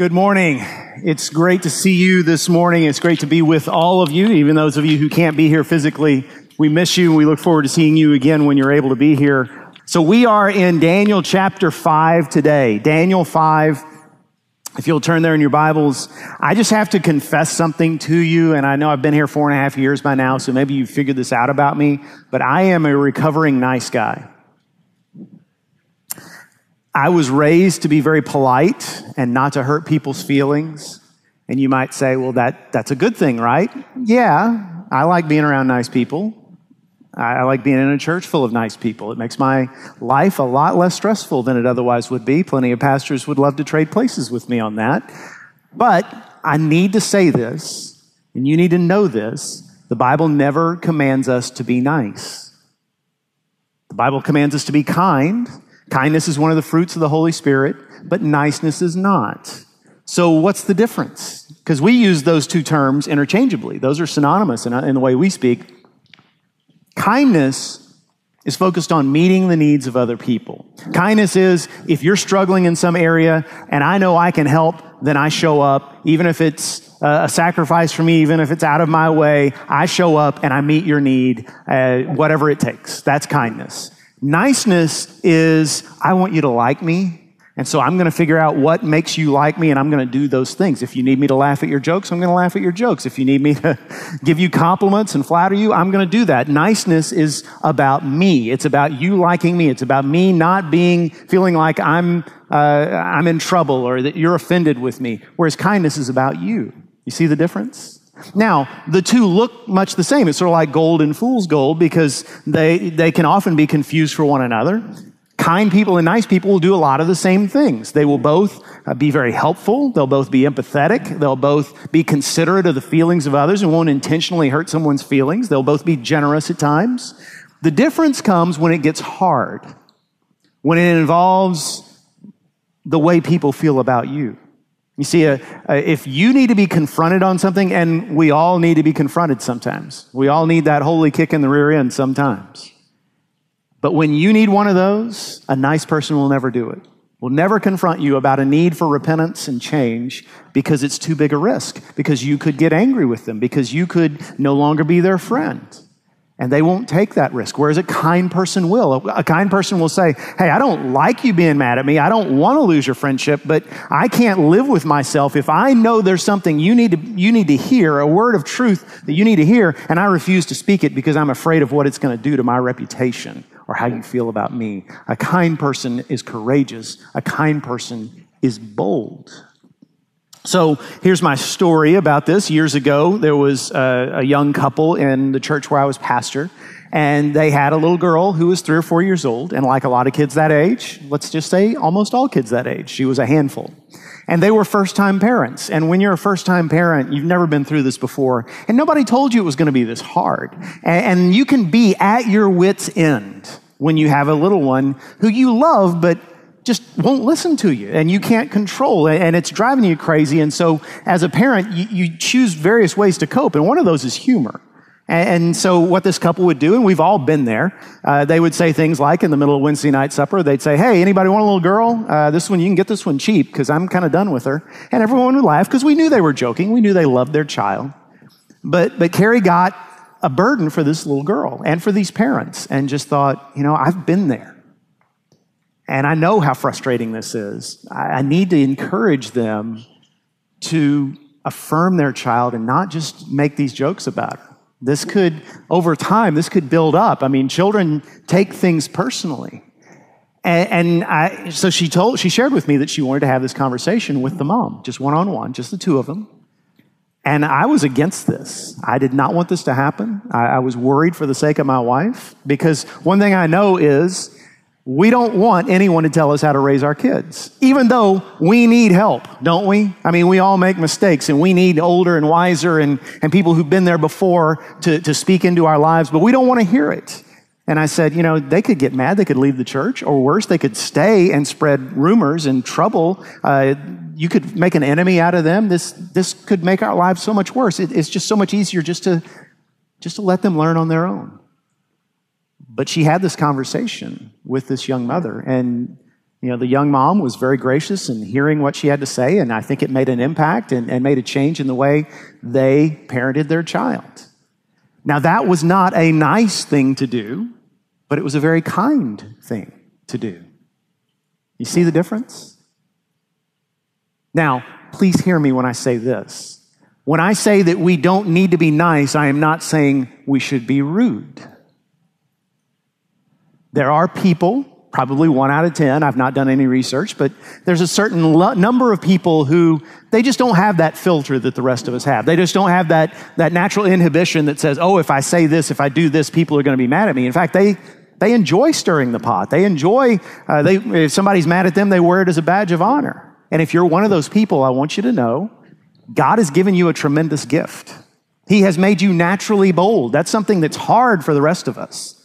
Good morning. It's great to see you this morning. It's great to be with all of you, even those of you who can't be here physically. We miss you and we look forward to seeing you again when you're able to be here. So we are in Daniel chapter 5 today. Daniel 5. If you'll turn there in your Bibles, I just have to confess something to you. And I know I've been here four and a half years by now, so maybe you figured this out about me, but I am a recovering nice guy. I was raised to be very polite and not to hurt people's feelings. And you might say, well, that, that's a good thing, right? Yeah, I like being around nice people. I like being in a church full of nice people. It makes my life a lot less stressful than it otherwise would be. Plenty of pastors would love to trade places with me on that. But I need to say this, and you need to know this. The Bible never commands us to be nice. The Bible commands us to be kind. Kindness is one of the fruits of the Holy Spirit, but niceness is not. So, what's the difference? Because we use those two terms interchangeably, those are synonymous in, in the way we speak. Kindness is focused on meeting the needs of other people. Kindness is if you're struggling in some area and I know I can help, then I show up, even if it's a sacrifice for me, even if it's out of my way, I show up and I meet your need, uh, whatever it takes. That's kindness. Niceness is, I want you to like me. And so I'm going to figure out what makes you like me and I'm going to do those things. If you need me to laugh at your jokes, I'm going to laugh at your jokes. If you need me to give you compliments and flatter you, I'm going to do that. Niceness is about me. It's about you liking me. It's about me not being, feeling like I'm, uh, I'm in trouble or that you're offended with me. Whereas kindness is about you. You see the difference? Now, the two look much the same. It's sort of like gold and fool's gold because they, they can often be confused for one another. Kind people and nice people will do a lot of the same things. They will both uh, be very helpful. They'll both be empathetic. They'll both be considerate of the feelings of others and won't intentionally hurt someone's feelings. They'll both be generous at times. The difference comes when it gets hard, when it involves the way people feel about you. You see, uh, uh, if you need to be confronted on something, and we all need to be confronted sometimes, we all need that holy kick in the rear end sometimes. But when you need one of those, a nice person will never do it. Will never confront you about a need for repentance and change because it's too big a risk, because you could get angry with them, because you could no longer be their friend and they won't take that risk. Whereas a kind person will. A kind person will say, Hey, I don't like you being mad at me. I don't want to lose your friendship, but I can't live with myself if I know there's something you need to, you need to hear, a word of truth that you need to hear, and I refuse to speak it because I'm afraid of what it's going to do to my reputation or how you feel about me. A kind person is courageous. A kind person is bold. So here's my story about this. Years ago, there was a, a, young couple in the church where I was pastor, and they had a little girl who was three or four years old. And like a lot of kids that age, let's just say almost all kids that age, she was a handful. And they were first time parents. And when you're a first time parent, you've never been through this before, and nobody told you it was going to be this hard. And, and you can be at your wits' end when you have a little one who you love, but just won't listen to you and you can't control and it's driving you crazy. And so as a parent, you, you choose various ways to cope. And one of those is humor. And, so what this couple would do, and we've all been there, uh, they would say things like in the middle of Wednesday night supper, they'd say, Hey, anybody want a little girl? Uh, this one, you can get this one cheap because I'm kind of done with her. And everyone would laugh because we knew they were joking. We knew they loved their child. But, but Carrie got a burden for this little girl and for these parents and just thought, you know, I've been there. And I know how frustrating this is. I need to encourage them to affirm their child and not just make these jokes about her. This could, over time, this could build up. I mean, children take things personally. And, and I, so she told, she shared with me that she wanted to have this conversation with the mom, just one on one, just the two of them. And I was against this. I did not want this to happen. I, I was worried for the sake of my wife because one thing I know is we don't want anyone to tell us how to raise our kids, even though we need help, don't we? I mean, we all make mistakes and we need older and wiser and, and people who've been there before to, to speak into our lives, but we don't want to hear it. And I said, you know, they could get mad, they could leave the church, or worse, they could stay and spread rumors and trouble. Uh, you could make an enemy out of them. This, this could make our lives so much worse. It, it's just so much easier just to, just to let them learn on their own. But she had this conversation with this young mother, and You know, the young mom was very gracious in hearing what she had to say, and I think it made an impact and, and made a change in the way they parented their child. Now, that was not a nice thing to do, but it was a very kind thing to do. You see the difference? Now, please hear me when I say this. When I say that we don't need to be nice, I am not saying we should be rude. There are people, probably one out of 10, I've not done any research, but there's a certain lo- number of people who they just don't have that filter that the rest of us have. They just don't have that, that natural inhibition that says, oh, if I say this, if I do this, people are going to be mad at me. In fact, they, they enjoy stirring the pot. They enjoy, uh, they, if somebody's mad at them, they wear it as a badge of honor. And if you're one of those people, I want you to know God has given you a tremendous gift. He has made you naturally bold. That's something that's hard for the rest of us.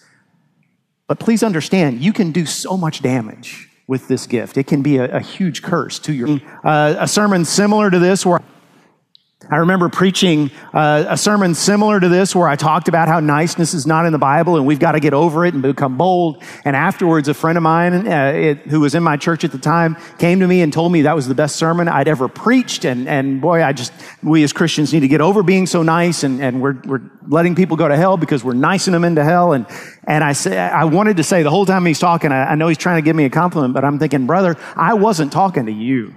But please understand, you can do so much damage with this gift. It can be a, a huge curse to your. Uh, a sermon similar to this, where I remember preaching uh, a sermon similar to this where I talked about how niceness is not in the Bible and we've got to get over it and become bold. And afterwards, a friend of mine uh, it, who was in my church at the time came to me and told me that was the best sermon I'd ever preached. And, and boy, I just, we as Christians need to get over being so nice and, and we're, we're letting people go to hell because we're nicing them into hell. And, and I say, I wanted to say the whole time he's talking, I, I know he's trying to give me a compliment, but I'm thinking, brother, I wasn't talking to you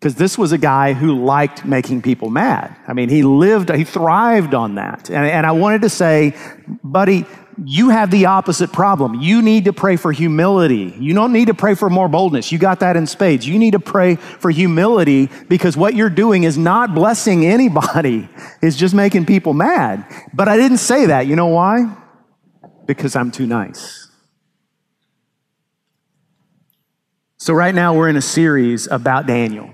because this was a guy who liked making people mad. I mean, he lived, he thrived on that. And, and, I wanted to say, buddy, you have the opposite problem. You need to pray for humility. You don't need to pray for more boldness. You got that in spades. You need to pray for humility because what you're doing is not blessing anybody, it's just making people mad. But I didn't say that. You know why? Because I'm too nice. So, right now, we're in a series about Daniel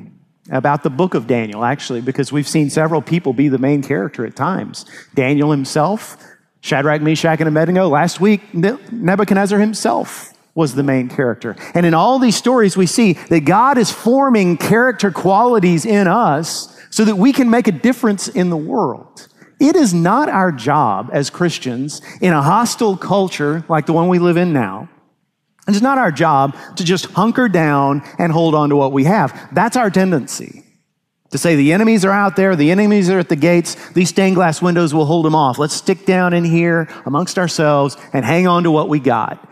about the book of Daniel, actually, because we've seen several people be the main character at times. Daniel himself, Shadrach, Meshach, and Abednego. Last week, Nebuchadnezzar himself was the main character. And in all these stories, we see that God is forming character qualities in us so that we can make a difference in the world. It is not our job as Christians in a hostile culture like the one we live in now it's not our job to just hunker down and hold on to what we have. That's our tendency. To say the enemies are out there, the enemies are at the gates, these stained glass windows will hold them off. Let's stick down in here amongst ourselves and hang on to what we got.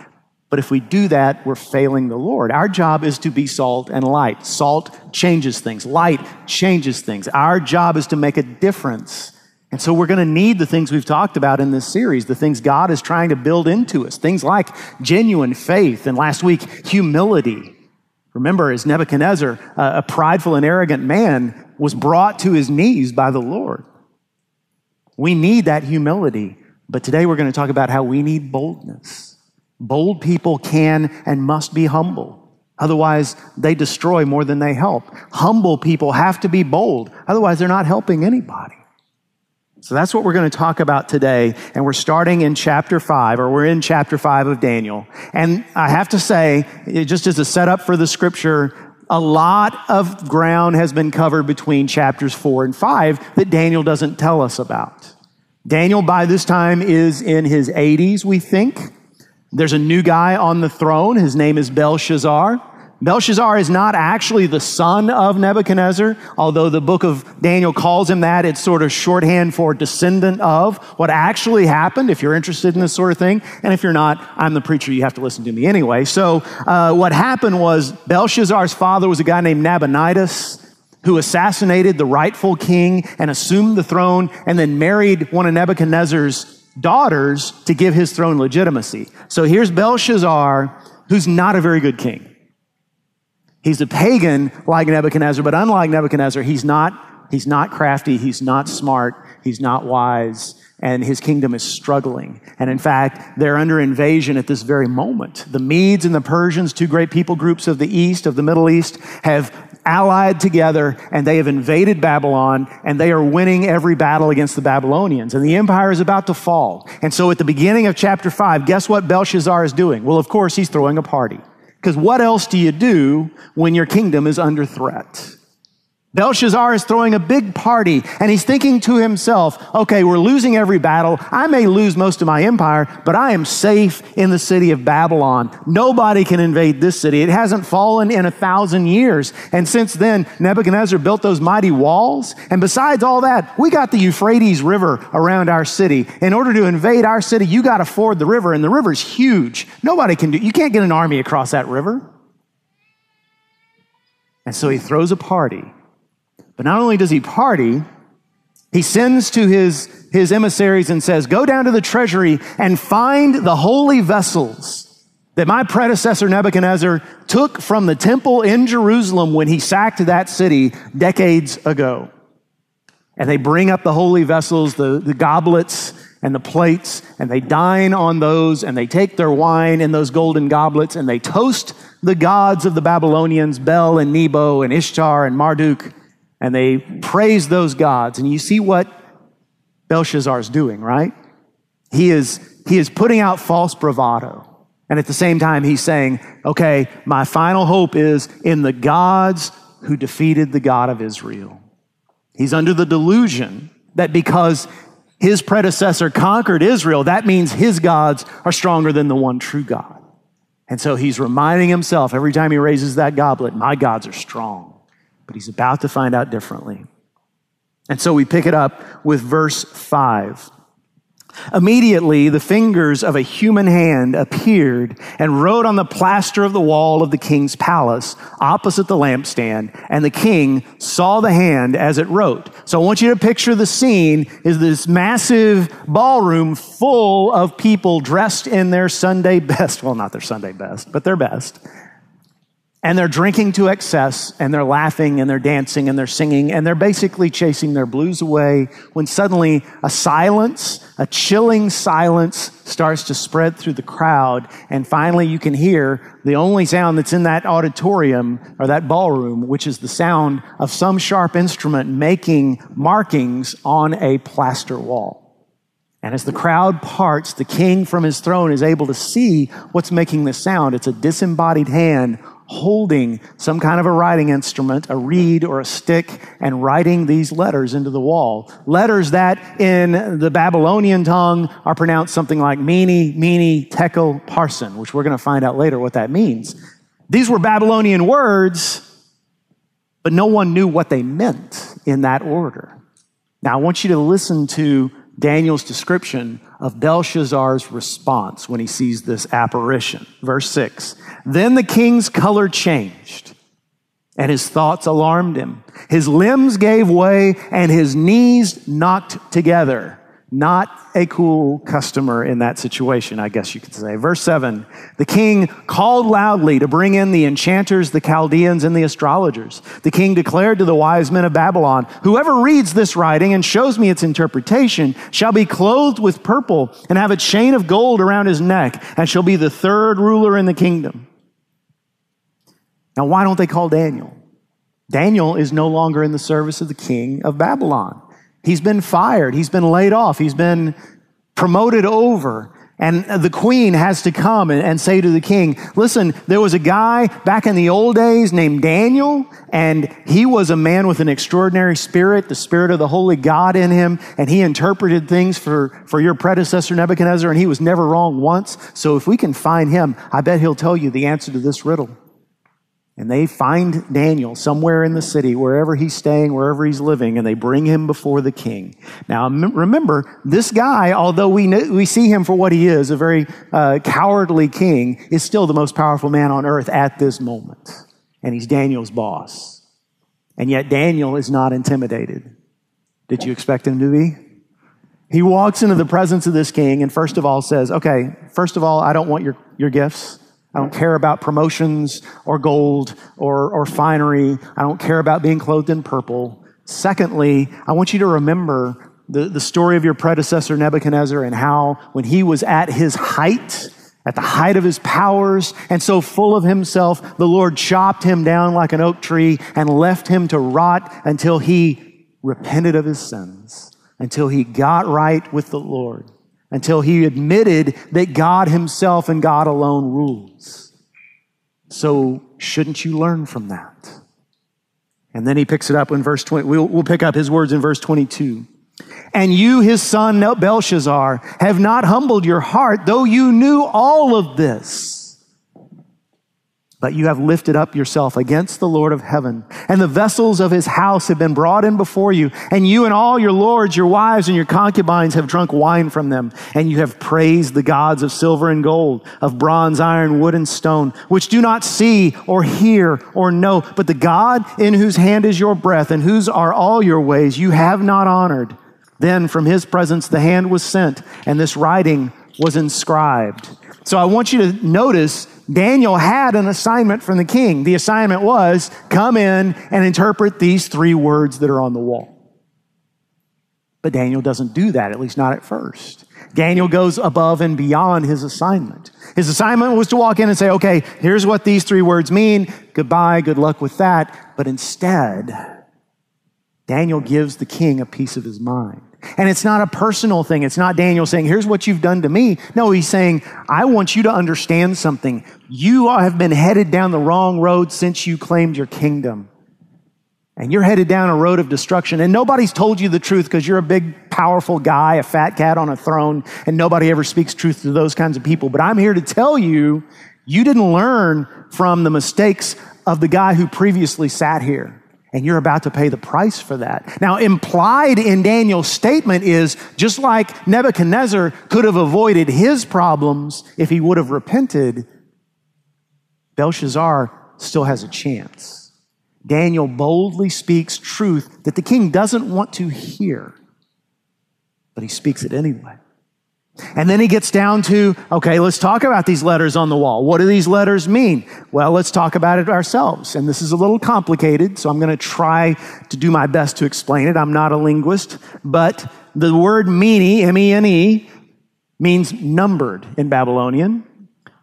But if we do that, we're failing the Lord. Our job is to be salt and light. Salt changes things, light changes things. Our job is to make a difference and so we're going to need the things we've talked about in this series, the things God is trying to build into us, things like genuine faith, and last week, humility. Remember, as Nebuchadnezzar, uh, a prideful and arrogant man, was brought to his knees by the Lord. We need that humility, but today we're going to talk about how we need boldness. Bold people can and must be humble. Otherwise, they destroy more than they help. Humble people have to be bold. Otherwise, they're not helping anybody. So that's what we're going to talk about today. And we're starting in chapter five, or we're in chapter five of Daniel. And I have to say, just as a setup for the scripture, a lot of ground has been covered between chapters four and five that Daniel doesn't tell us about. Daniel, by this time, is in his 80s, we think. There's a new guy on the throne. His name is Belshazzar. Belshazzar is not actually the son of Nebuchadnezzar, although the book of Daniel calls him that. It's sort of shorthand for descendant of what actually happened, if you're interested in this sort of thing. And if you're not, I'm the preacher, you have to listen to me anyway. So, uh, what happened was Belshazzar's father was a guy named Nabonidus who assassinated the rightful king and assumed the throne and then married one of Nebuchadnezzar's daughters to give his throne legitimacy. So here's Belshazzar, who's not a very good king. He's a pagan like Nebuchadnezzar, but unlike Nebuchadnezzar, he's not, he's not crafty, he's not smart, he's not wise, and his kingdom is struggling. And in fact, they're under invasion at this very moment. The Medes and the Persians, two great people groups of the East, of the Middle East, have allied together and they have invaded Babylon and they are winning every battle against the Babylonians. And the empire is about to fall. And so at the beginning of chapter five, guess what Belshazzar is doing? Well, of course, he's throwing a party. Because what else do you do when your kingdom is under threat? Belshazzar is throwing a big party and he's thinking to himself, okay, we're losing every battle. I may lose most of my empire, but I am safe in the city of Babylon. Nobody can invade this city. It hasn't fallen in a thousand years. And since then, Nebuchadnezzar built those mighty walls. And besides all that, we got the Euphrates River around our city. In order to invade our city, you got to ford the river and the river's huge. Nobody can do, you can't get an army across that river. And so he throws a party but not only does he party, he sends to his, his emissaries and says, Go down to the treasury and find the holy vessels that my predecessor Nebuchadnezzar took from the temple in Jerusalem when he sacked that city decades ago. And they bring up the holy vessels, the, the goblets and the plates, and they dine on those, and they take their wine in those golden goblets, and they toast the gods of the Babylonians, Bel and Nebo and Ishtar and Marduk and they praise those gods. And you see what Belshazzar is doing, right? He is, he is putting out false bravado. And at the same time, he's saying, okay, my final hope is in the gods who defeated the God of Israel. He's under the delusion that because his predecessor conquered Israel, that means his gods are stronger than the one true God. And so he's reminding himself every time he raises that goblet, my gods are strong but he's about to find out differently. And so we pick it up with verse 5. Immediately, the fingers of a human hand appeared and wrote on the plaster of the wall of the king's palace opposite the lampstand, and the king saw the hand as it wrote. So I want you to picture the scene is this massive ballroom full of people dressed in their Sunday best. Well, not their Sunday best, but their best and they're drinking to excess and they're laughing and they're dancing and they're singing and they're basically chasing their blues away when suddenly a silence, a chilling silence starts to spread through the crowd. And finally you can hear the only sound that's in that auditorium or that ballroom, which is the sound of some sharp instrument making markings on a plaster wall. And as the crowd parts, the king from his throne is able to see what's making the sound. It's a disembodied hand holding some kind of a writing instrument, a reed or a stick, and writing these letters into the wall. Letters that in the Babylonian tongue are pronounced something like Mene, Mene, Tekel, Parsin, which we're going to find out later what that means. These were Babylonian words, but no one knew what they meant in that order. Now, I want you to listen to Daniel's description of Belshazzar's response when he sees this apparition. Verse 6 Then the king's color changed, and his thoughts alarmed him. His limbs gave way, and his knees knocked together. Not a cool customer in that situation, I guess you could say. Verse 7 The king called loudly to bring in the enchanters, the Chaldeans, and the astrologers. The king declared to the wise men of Babylon Whoever reads this writing and shows me its interpretation shall be clothed with purple and have a chain of gold around his neck and shall be the third ruler in the kingdom. Now, why don't they call Daniel? Daniel is no longer in the service of the king of Babylon. He's been fired. He's been laid off. He's been promoted over. And the queen has to come and, say to the king, listen, there was a guy back in the old days named Daniel, and he was a man with an extraordinary spirit, the spirit of the holy God in him, and he interpreted things for, for your predecessor Nebuchadnezzar, and he was never wrong once. So if we can find him, I bet he'll tell you the answer to this riddle. And they find Daniel somewhere in the city, wherever he's staying, wherever he's living, and they bring him before the king. Now, remember, this guy, although we, know, we see him for what he is, a very uh, cowardly king, is still the most powerful man on earth at this moment. And he's Daniel's boss. And yet, Daniel is not intimidated. Did you expect him to be? He walks into the presence of this king and first of all says, Okay, first of all, I don't want your, your gifts. I don't care about promotions or gold or, or finery. I don't care about being clothed in purple. Secondly, I want you to remember the, the story of your predecessor Nebuchadnezzar and how when he was at his height, at the height of his powers and so full of himself, the Lord chopped him down like an oak tree and left him to rot until he repented of his sins, until he got right with the Lord until he admitted that God himself and God alone rules. So, shouldn't you learn from that? And then he picks it up in verse 20. We'll, we'll pick up his words in verse 22. And you, his son Belshazzar, have not humbled your heart, though you knew all of this. But you have lifted up yourself against the Lord of heaven, and the vessels of his house have been brought in before you, and you and all your lords, your wives, and your concubines have drunk wine from them, and you have praised the gods of silver and gold, of bronze, iron, wood, and stone, which do not see or hear or know, but the God in whose hand is your breath, and whose are all your ways, you have not honored. Then from his presence the hand was sent, and this writing was inscribed. So I want you to notice Daniel had an assignment from the king. The assignment was come in and interpret these three words that are on the wall. But Daniel doesn't do that, at least not at first. Daniel goes above and beyond his assignment. His assignment was to walk in and say, okay, here's what these three words mean. Goodbye, good luck with that. But instead, Daniel gives the king a piece of his mind. And it's not a personal thing. It's not Daniel saying, here's what you've done to me. No, he's saying, I want you to understand something. You have been headed down the wrong road since you claimed your kingdom. And you're headed down a road of destruction. And nobody's told you the truth because you're a big, powerful guy, a fat cat on a throne, and nobody ever speaks truth to those kinds of people. But I'm here to tell you, you didn't learn from the mistakes of the guy who previously sat here and you're about to pay the price for that. Now, implied in Daniel's statement is just like Nebuchadnezzar could have avoided his problems if he would have repented, Belshazzar still has a chance. Daniel boldly speaks truth that the king doesn't want to hear, but he speaks it anyway. And then he gets down to, okay, let's talk about these letters on the wall. What do these letters mean? Well, let's talk about it ourselves. And this is a little complicated, so I'm going to try to do my best to explain it. I'm not a linguist, but the word mene, M-E-N-E, means numbered in Babylonian.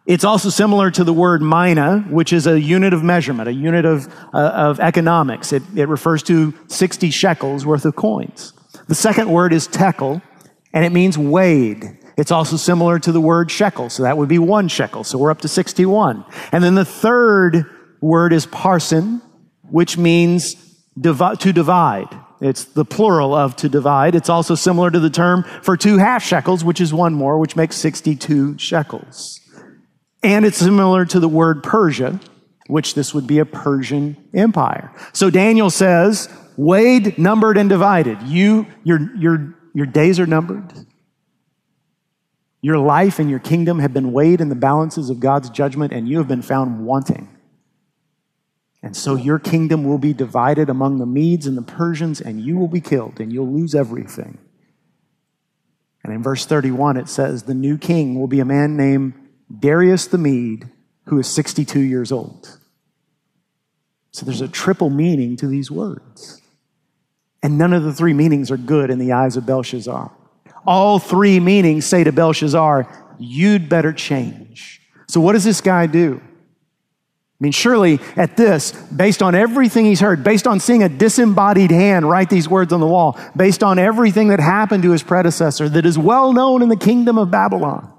It's also similar to the word mina, which is a unit of measurement, a unit of, uh, of economics. It, it refers to 60 shekels worth of coins. The second word is tekel, and it means weighed. It's also similar to the word shekel, so that would be one shekel. So we're up to 61. And then the third word is parsin, which means to divide. It's the plural of to divide. It's also similar to the term for two half shekels, which is one more, which makes 62 shekels. And it's similar to the word Persia, which this would be a Persian empire. So Daniel says, weighed, numbered, and divided. You, your, your, your days are numbered. Your life and your kingdom have been weighed in the balances of God's judgment, and you have been found wanting. And so your kingdom will be divided among the Medes and the Persians, and you will be killed, and you'll lose everything. And in verse 31, it says, The new king will be a man named Darius the Mede, who is 62 years old. So there's a triple meaning to these words. And none of the three meanings are good in the eyes of Belshazzar. All three meanings say to Belshazzar, You'd better change. So, what does this guy do? I mean, surely at this, based on everything he's heard, based on seeing a disembodied hand write these words on the wall, based on everything that happened to his predecessor that is well known in the kingdom of Babylon,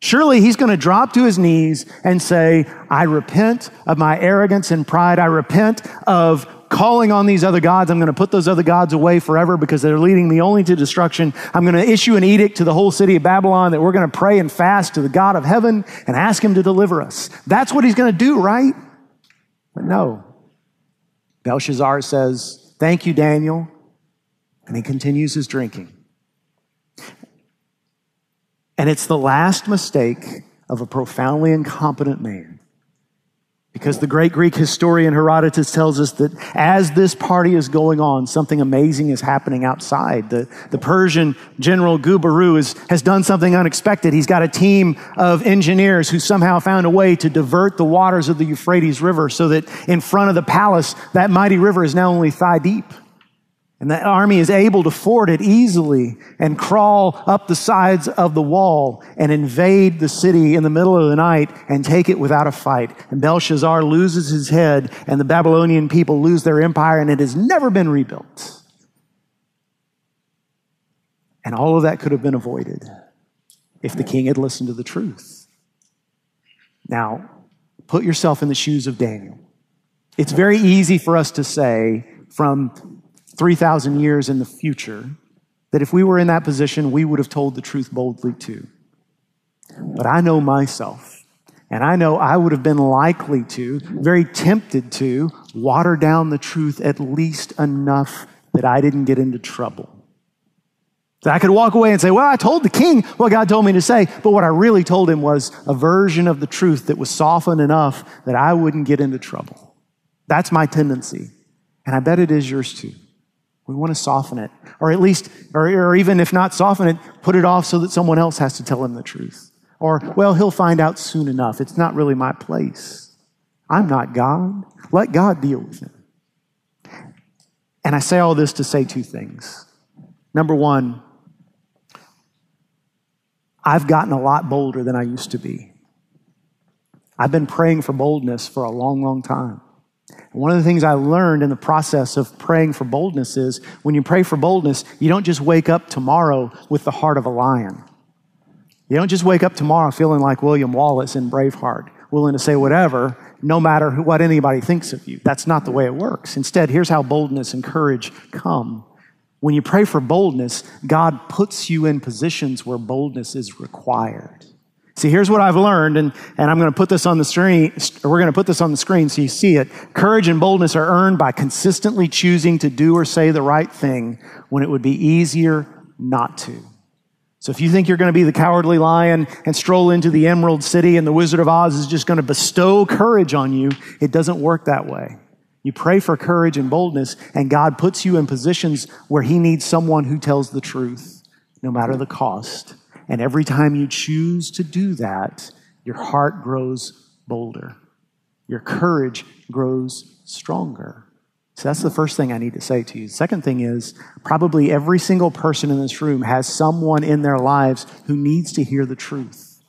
surely he's going to drop to his knees and say, I repent of my arrogance and pride. I repent of calling on these other gods. I'm going to put those other gods away forever because they're leading me only to destruction. I'm going to issue an edict to the whole city of Babylon that we're going to pray and fast to the God of heaven and ask him to deliver us. That's what he's going to do, right? But no. Belshazzar says, Thank you, Daniel. And he continues his drinking. And it's the last mistake of a profoundly incompetent man. Because the great Greek historian Herodotus tells us that as this party is going on, something amazing is happening outside. The, the Persian general Gubaru is, has done something unexpected. He's got a team of engineers who somehow found a way to divert the waters of the Euphrates River so that in front of the palace, that mighty river is now only thigh deep. And the army is able to ford it easily and crawl up the sides of the wall and invade the city in the middle of the night and take it without a fight. And Belshazzar loses his head and the Babylonian people lose their empire and it has never been rebuilt. And all of that could have been avoided if the king had listened to the truth. Now, put yourself in the shoes of Daniel. It's very easy for us to say from 3,000 years in the future that if we were in that position, we would have told the truth boldly too. But I know myself, and I know I would have been likely to, very tempted to, water down the truth at least enough that I didn't get into trouble. That I could walk away and say, Well, I told the king what God told me to say, but what I really told him was a version of the truth that was softened enough that I wouldn't get into trouble. That's my tendency. And I bet it is yours too. We want to soften it, or at least, or, or even if not soften it, put it off so that someone else has to tell him the truth. Or, well, he'll find out soon enough. It's not really my place. I'm not God. Let God deal with it. And I say all this to say two things. Number one, I've gotten a lot bolder than I used to be. I've been praying for boldness for a long, long time. One of the things I learned in the process of praying for boldness is when you pray for boldness, you don't just wake up tomorrow with the heart of a lion. You don't just wake up tomorrow feeling like William Wallace in Braveheart, willing to say whatever, no matter what anybody thinks of you. That's not the way it works. Instead, here's how boldness and courage come. When you pray for boldness, God puts you in positions where boldness is required. See, here's what I've learned, and, and I'm going to put this on the screen, we're going to put this on the screen so you see it. Courage and boldness are earned by consistently choosing to do or say the right thing when it would be easier not to. So if you think you're going to be the cowardly lion and stroll into the Emerald City and the Wizard of Oz is just going to bestow courage on you, it doesn't work that way. You pray for courage and boldness, and God puts you in positions where He needs someone who tells the truth, no matter the cost. And every time you choose to do that, your heart grows bolder. Your courage grows stronger. So that's the first thing I need to say to you. Second thing is probably every single person in this room has someone in their lives who needs to hear the truth.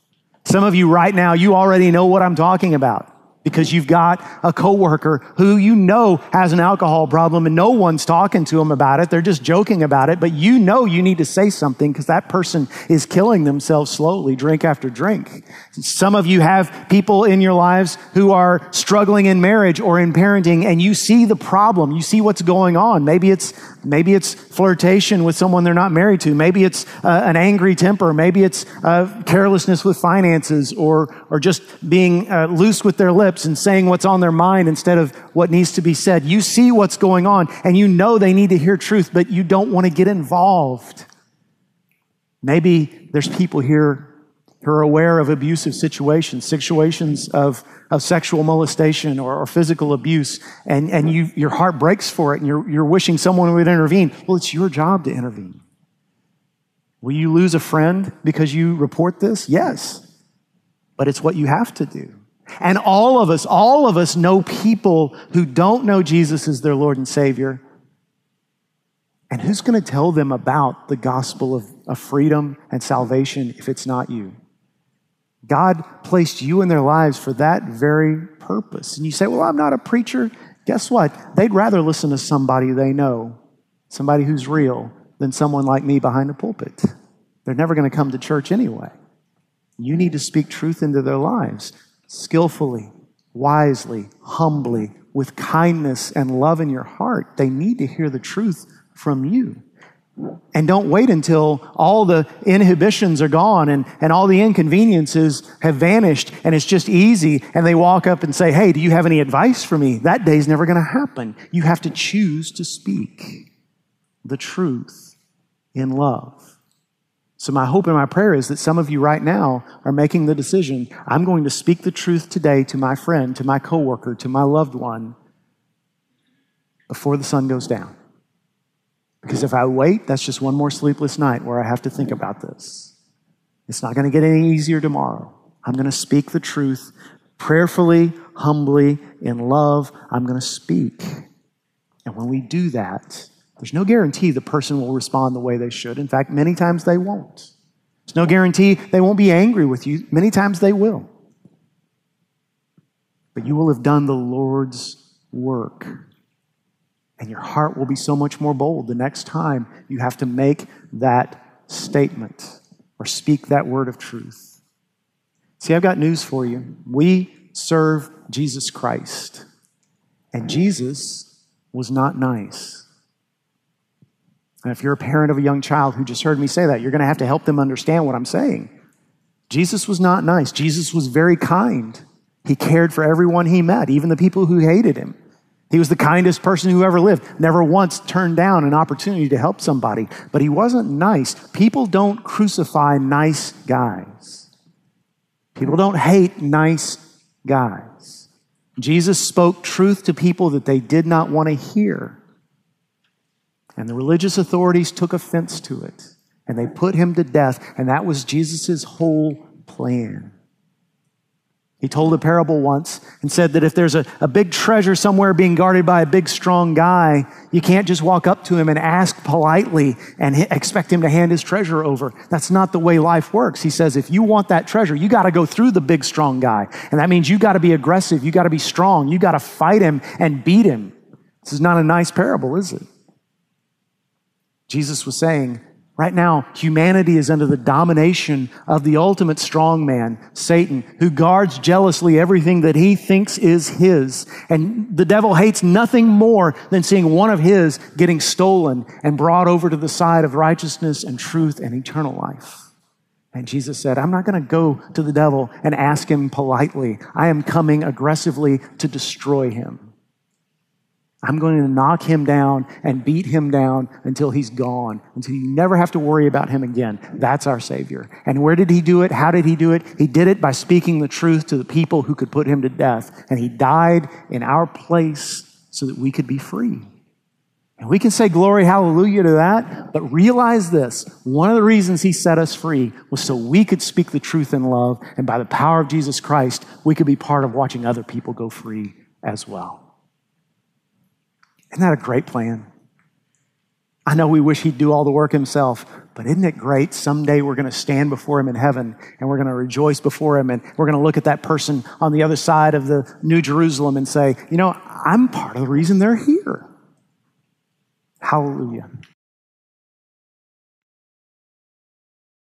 Some of you right now, you already know what I'm talking about because you've got a coworker who you know has an alcohol problem and no one's talking to them about it. They're just joking about it, but you know you need to say something because that person is killing themselves slowly, drink after drink. Some of you have people in your lives who are struggling in marriage or in parenting and you see the problem. You see what's going on. Maybe it's Maybe it's flirtation with someone they're not married to. Maybe it's uh, an angry temper. Maybe it's uh, carelessness with finances or, or just being uh, loose with their lips and saying what's on their mind instead of what needs to be said. You see what's going on and you know they need to hear truth, but you don't want to get involved. Maybe there's people here who are aware of abusive situations, situations of of sexual molestation or, or physical abuse, and, and you, your heart breaks for it and you're, you're wishing someone would intervene, well, it's your job to intervene. Will you lose a friend because you report this? Yes. But it's what you have to do. And all of us, all of us know people who don't know Jesus as their Lord and Savior. And who's going to tell them about the gospel of, of freedom and salvation if it's not you? God placed you in their lives for that very purpose. And you say, Well, I'm not a preacher. Guess what? They'd rather listen to somebody they know, somebody who's real, than someone like me behind a pulpit. They're never going to come to church anyway. You need to speak truth into their lives skillfully, wisely, humbly, with kindness and love in your heart. They need to hear the truth from you. And don't wait until all the inhibitions are gone and, and all the inconveniences have vanished and it's just easy and they walk up and say, Hey, do you have any advice for me? That day's never going to happen. You have to choose to speak the truth in love. So, my hope and my prayer is that some of you right now are making the decision I'm going to speak the truth today to my friend, to my coworker, to my loved one before the sun goes down. Because if I wait, that's just one more sleepless night where I have to think about this. It's not going to get any easier tomorrow. I'm going to speak the truth prayerfully, humbly, in love. I'm going to speak. And when we do that, there's no guarantee the person will respond the way they should. In fact, many times they won't. There's no guarantee they won't be angry with you. Many times they will. But you will have done the Lord's work. And your heart will be so much more bold the next time you have to make that statement or speak that word of truth. See, I've got news for you. We serve Jesus Christ. And Jesus was not nice. And if you're a parent of a young child who just heard me say that, you're going to have to help them understand what I'm saying. Jesus was not nice. Jesus was very kind. He cared for everyone he met, even the people who hated him. He was the kindest person who ever lived, never once turned down an opportunity to help somebody, but he wasn't nice. People don't crucify nice guys. People don't hate nice guys. Jesus spoke truth to people that they did not want to hear. And the religious authorities took offense to it and they put him to death. And that was Jesus' whole plan. He told a parable once and said that if there's a, a big treasure somewhere being guarded by a big, strong guy, you can't just walk up to him and ask politely and expect him to hand his treasure over. That's not the way life works. He says, if you want that treasure, you got to go through the big, strong guy. And that means you got to be aggressive. You got to be strong. You got to fight him and beat him. This is not a nice parable, is it? Jesus was saying, Right now, humanity is under the domination of the ultimate strongman, Satan, who guards jealously everything that he thinks is his. And the devil hates nothing more than seeing one of his getting stolen and brought over to the side of righteousness and truth and eternal life. And Jesus said, I'm not going to go to the devil and ask him politely. I am coming aggressively to destroy him. I'm going to knock him down and beat him down until he's gone, until you never have to worry about him again. That's our Savior. And where did he do it? How did he do it? He did it by speaking the truth to the people who could put him to death. And he died in our place so that we could be free. And we can say glory, hallelujah to that, but realize this. One of the reasons he set us free was so we could speak the truth in love. And by the power of Jesus Christ, we could be part of watching other people go free as well. Isn't that a great plan? I know we wish he'd do all the work himself, but isn't it great? Someday we're going to stand before him in heaven and we're going to rejoice before him and we're going to look at that person on the other side of the New Jerusalem and say, you know, I'm part of the reason they're here. Hallelujah.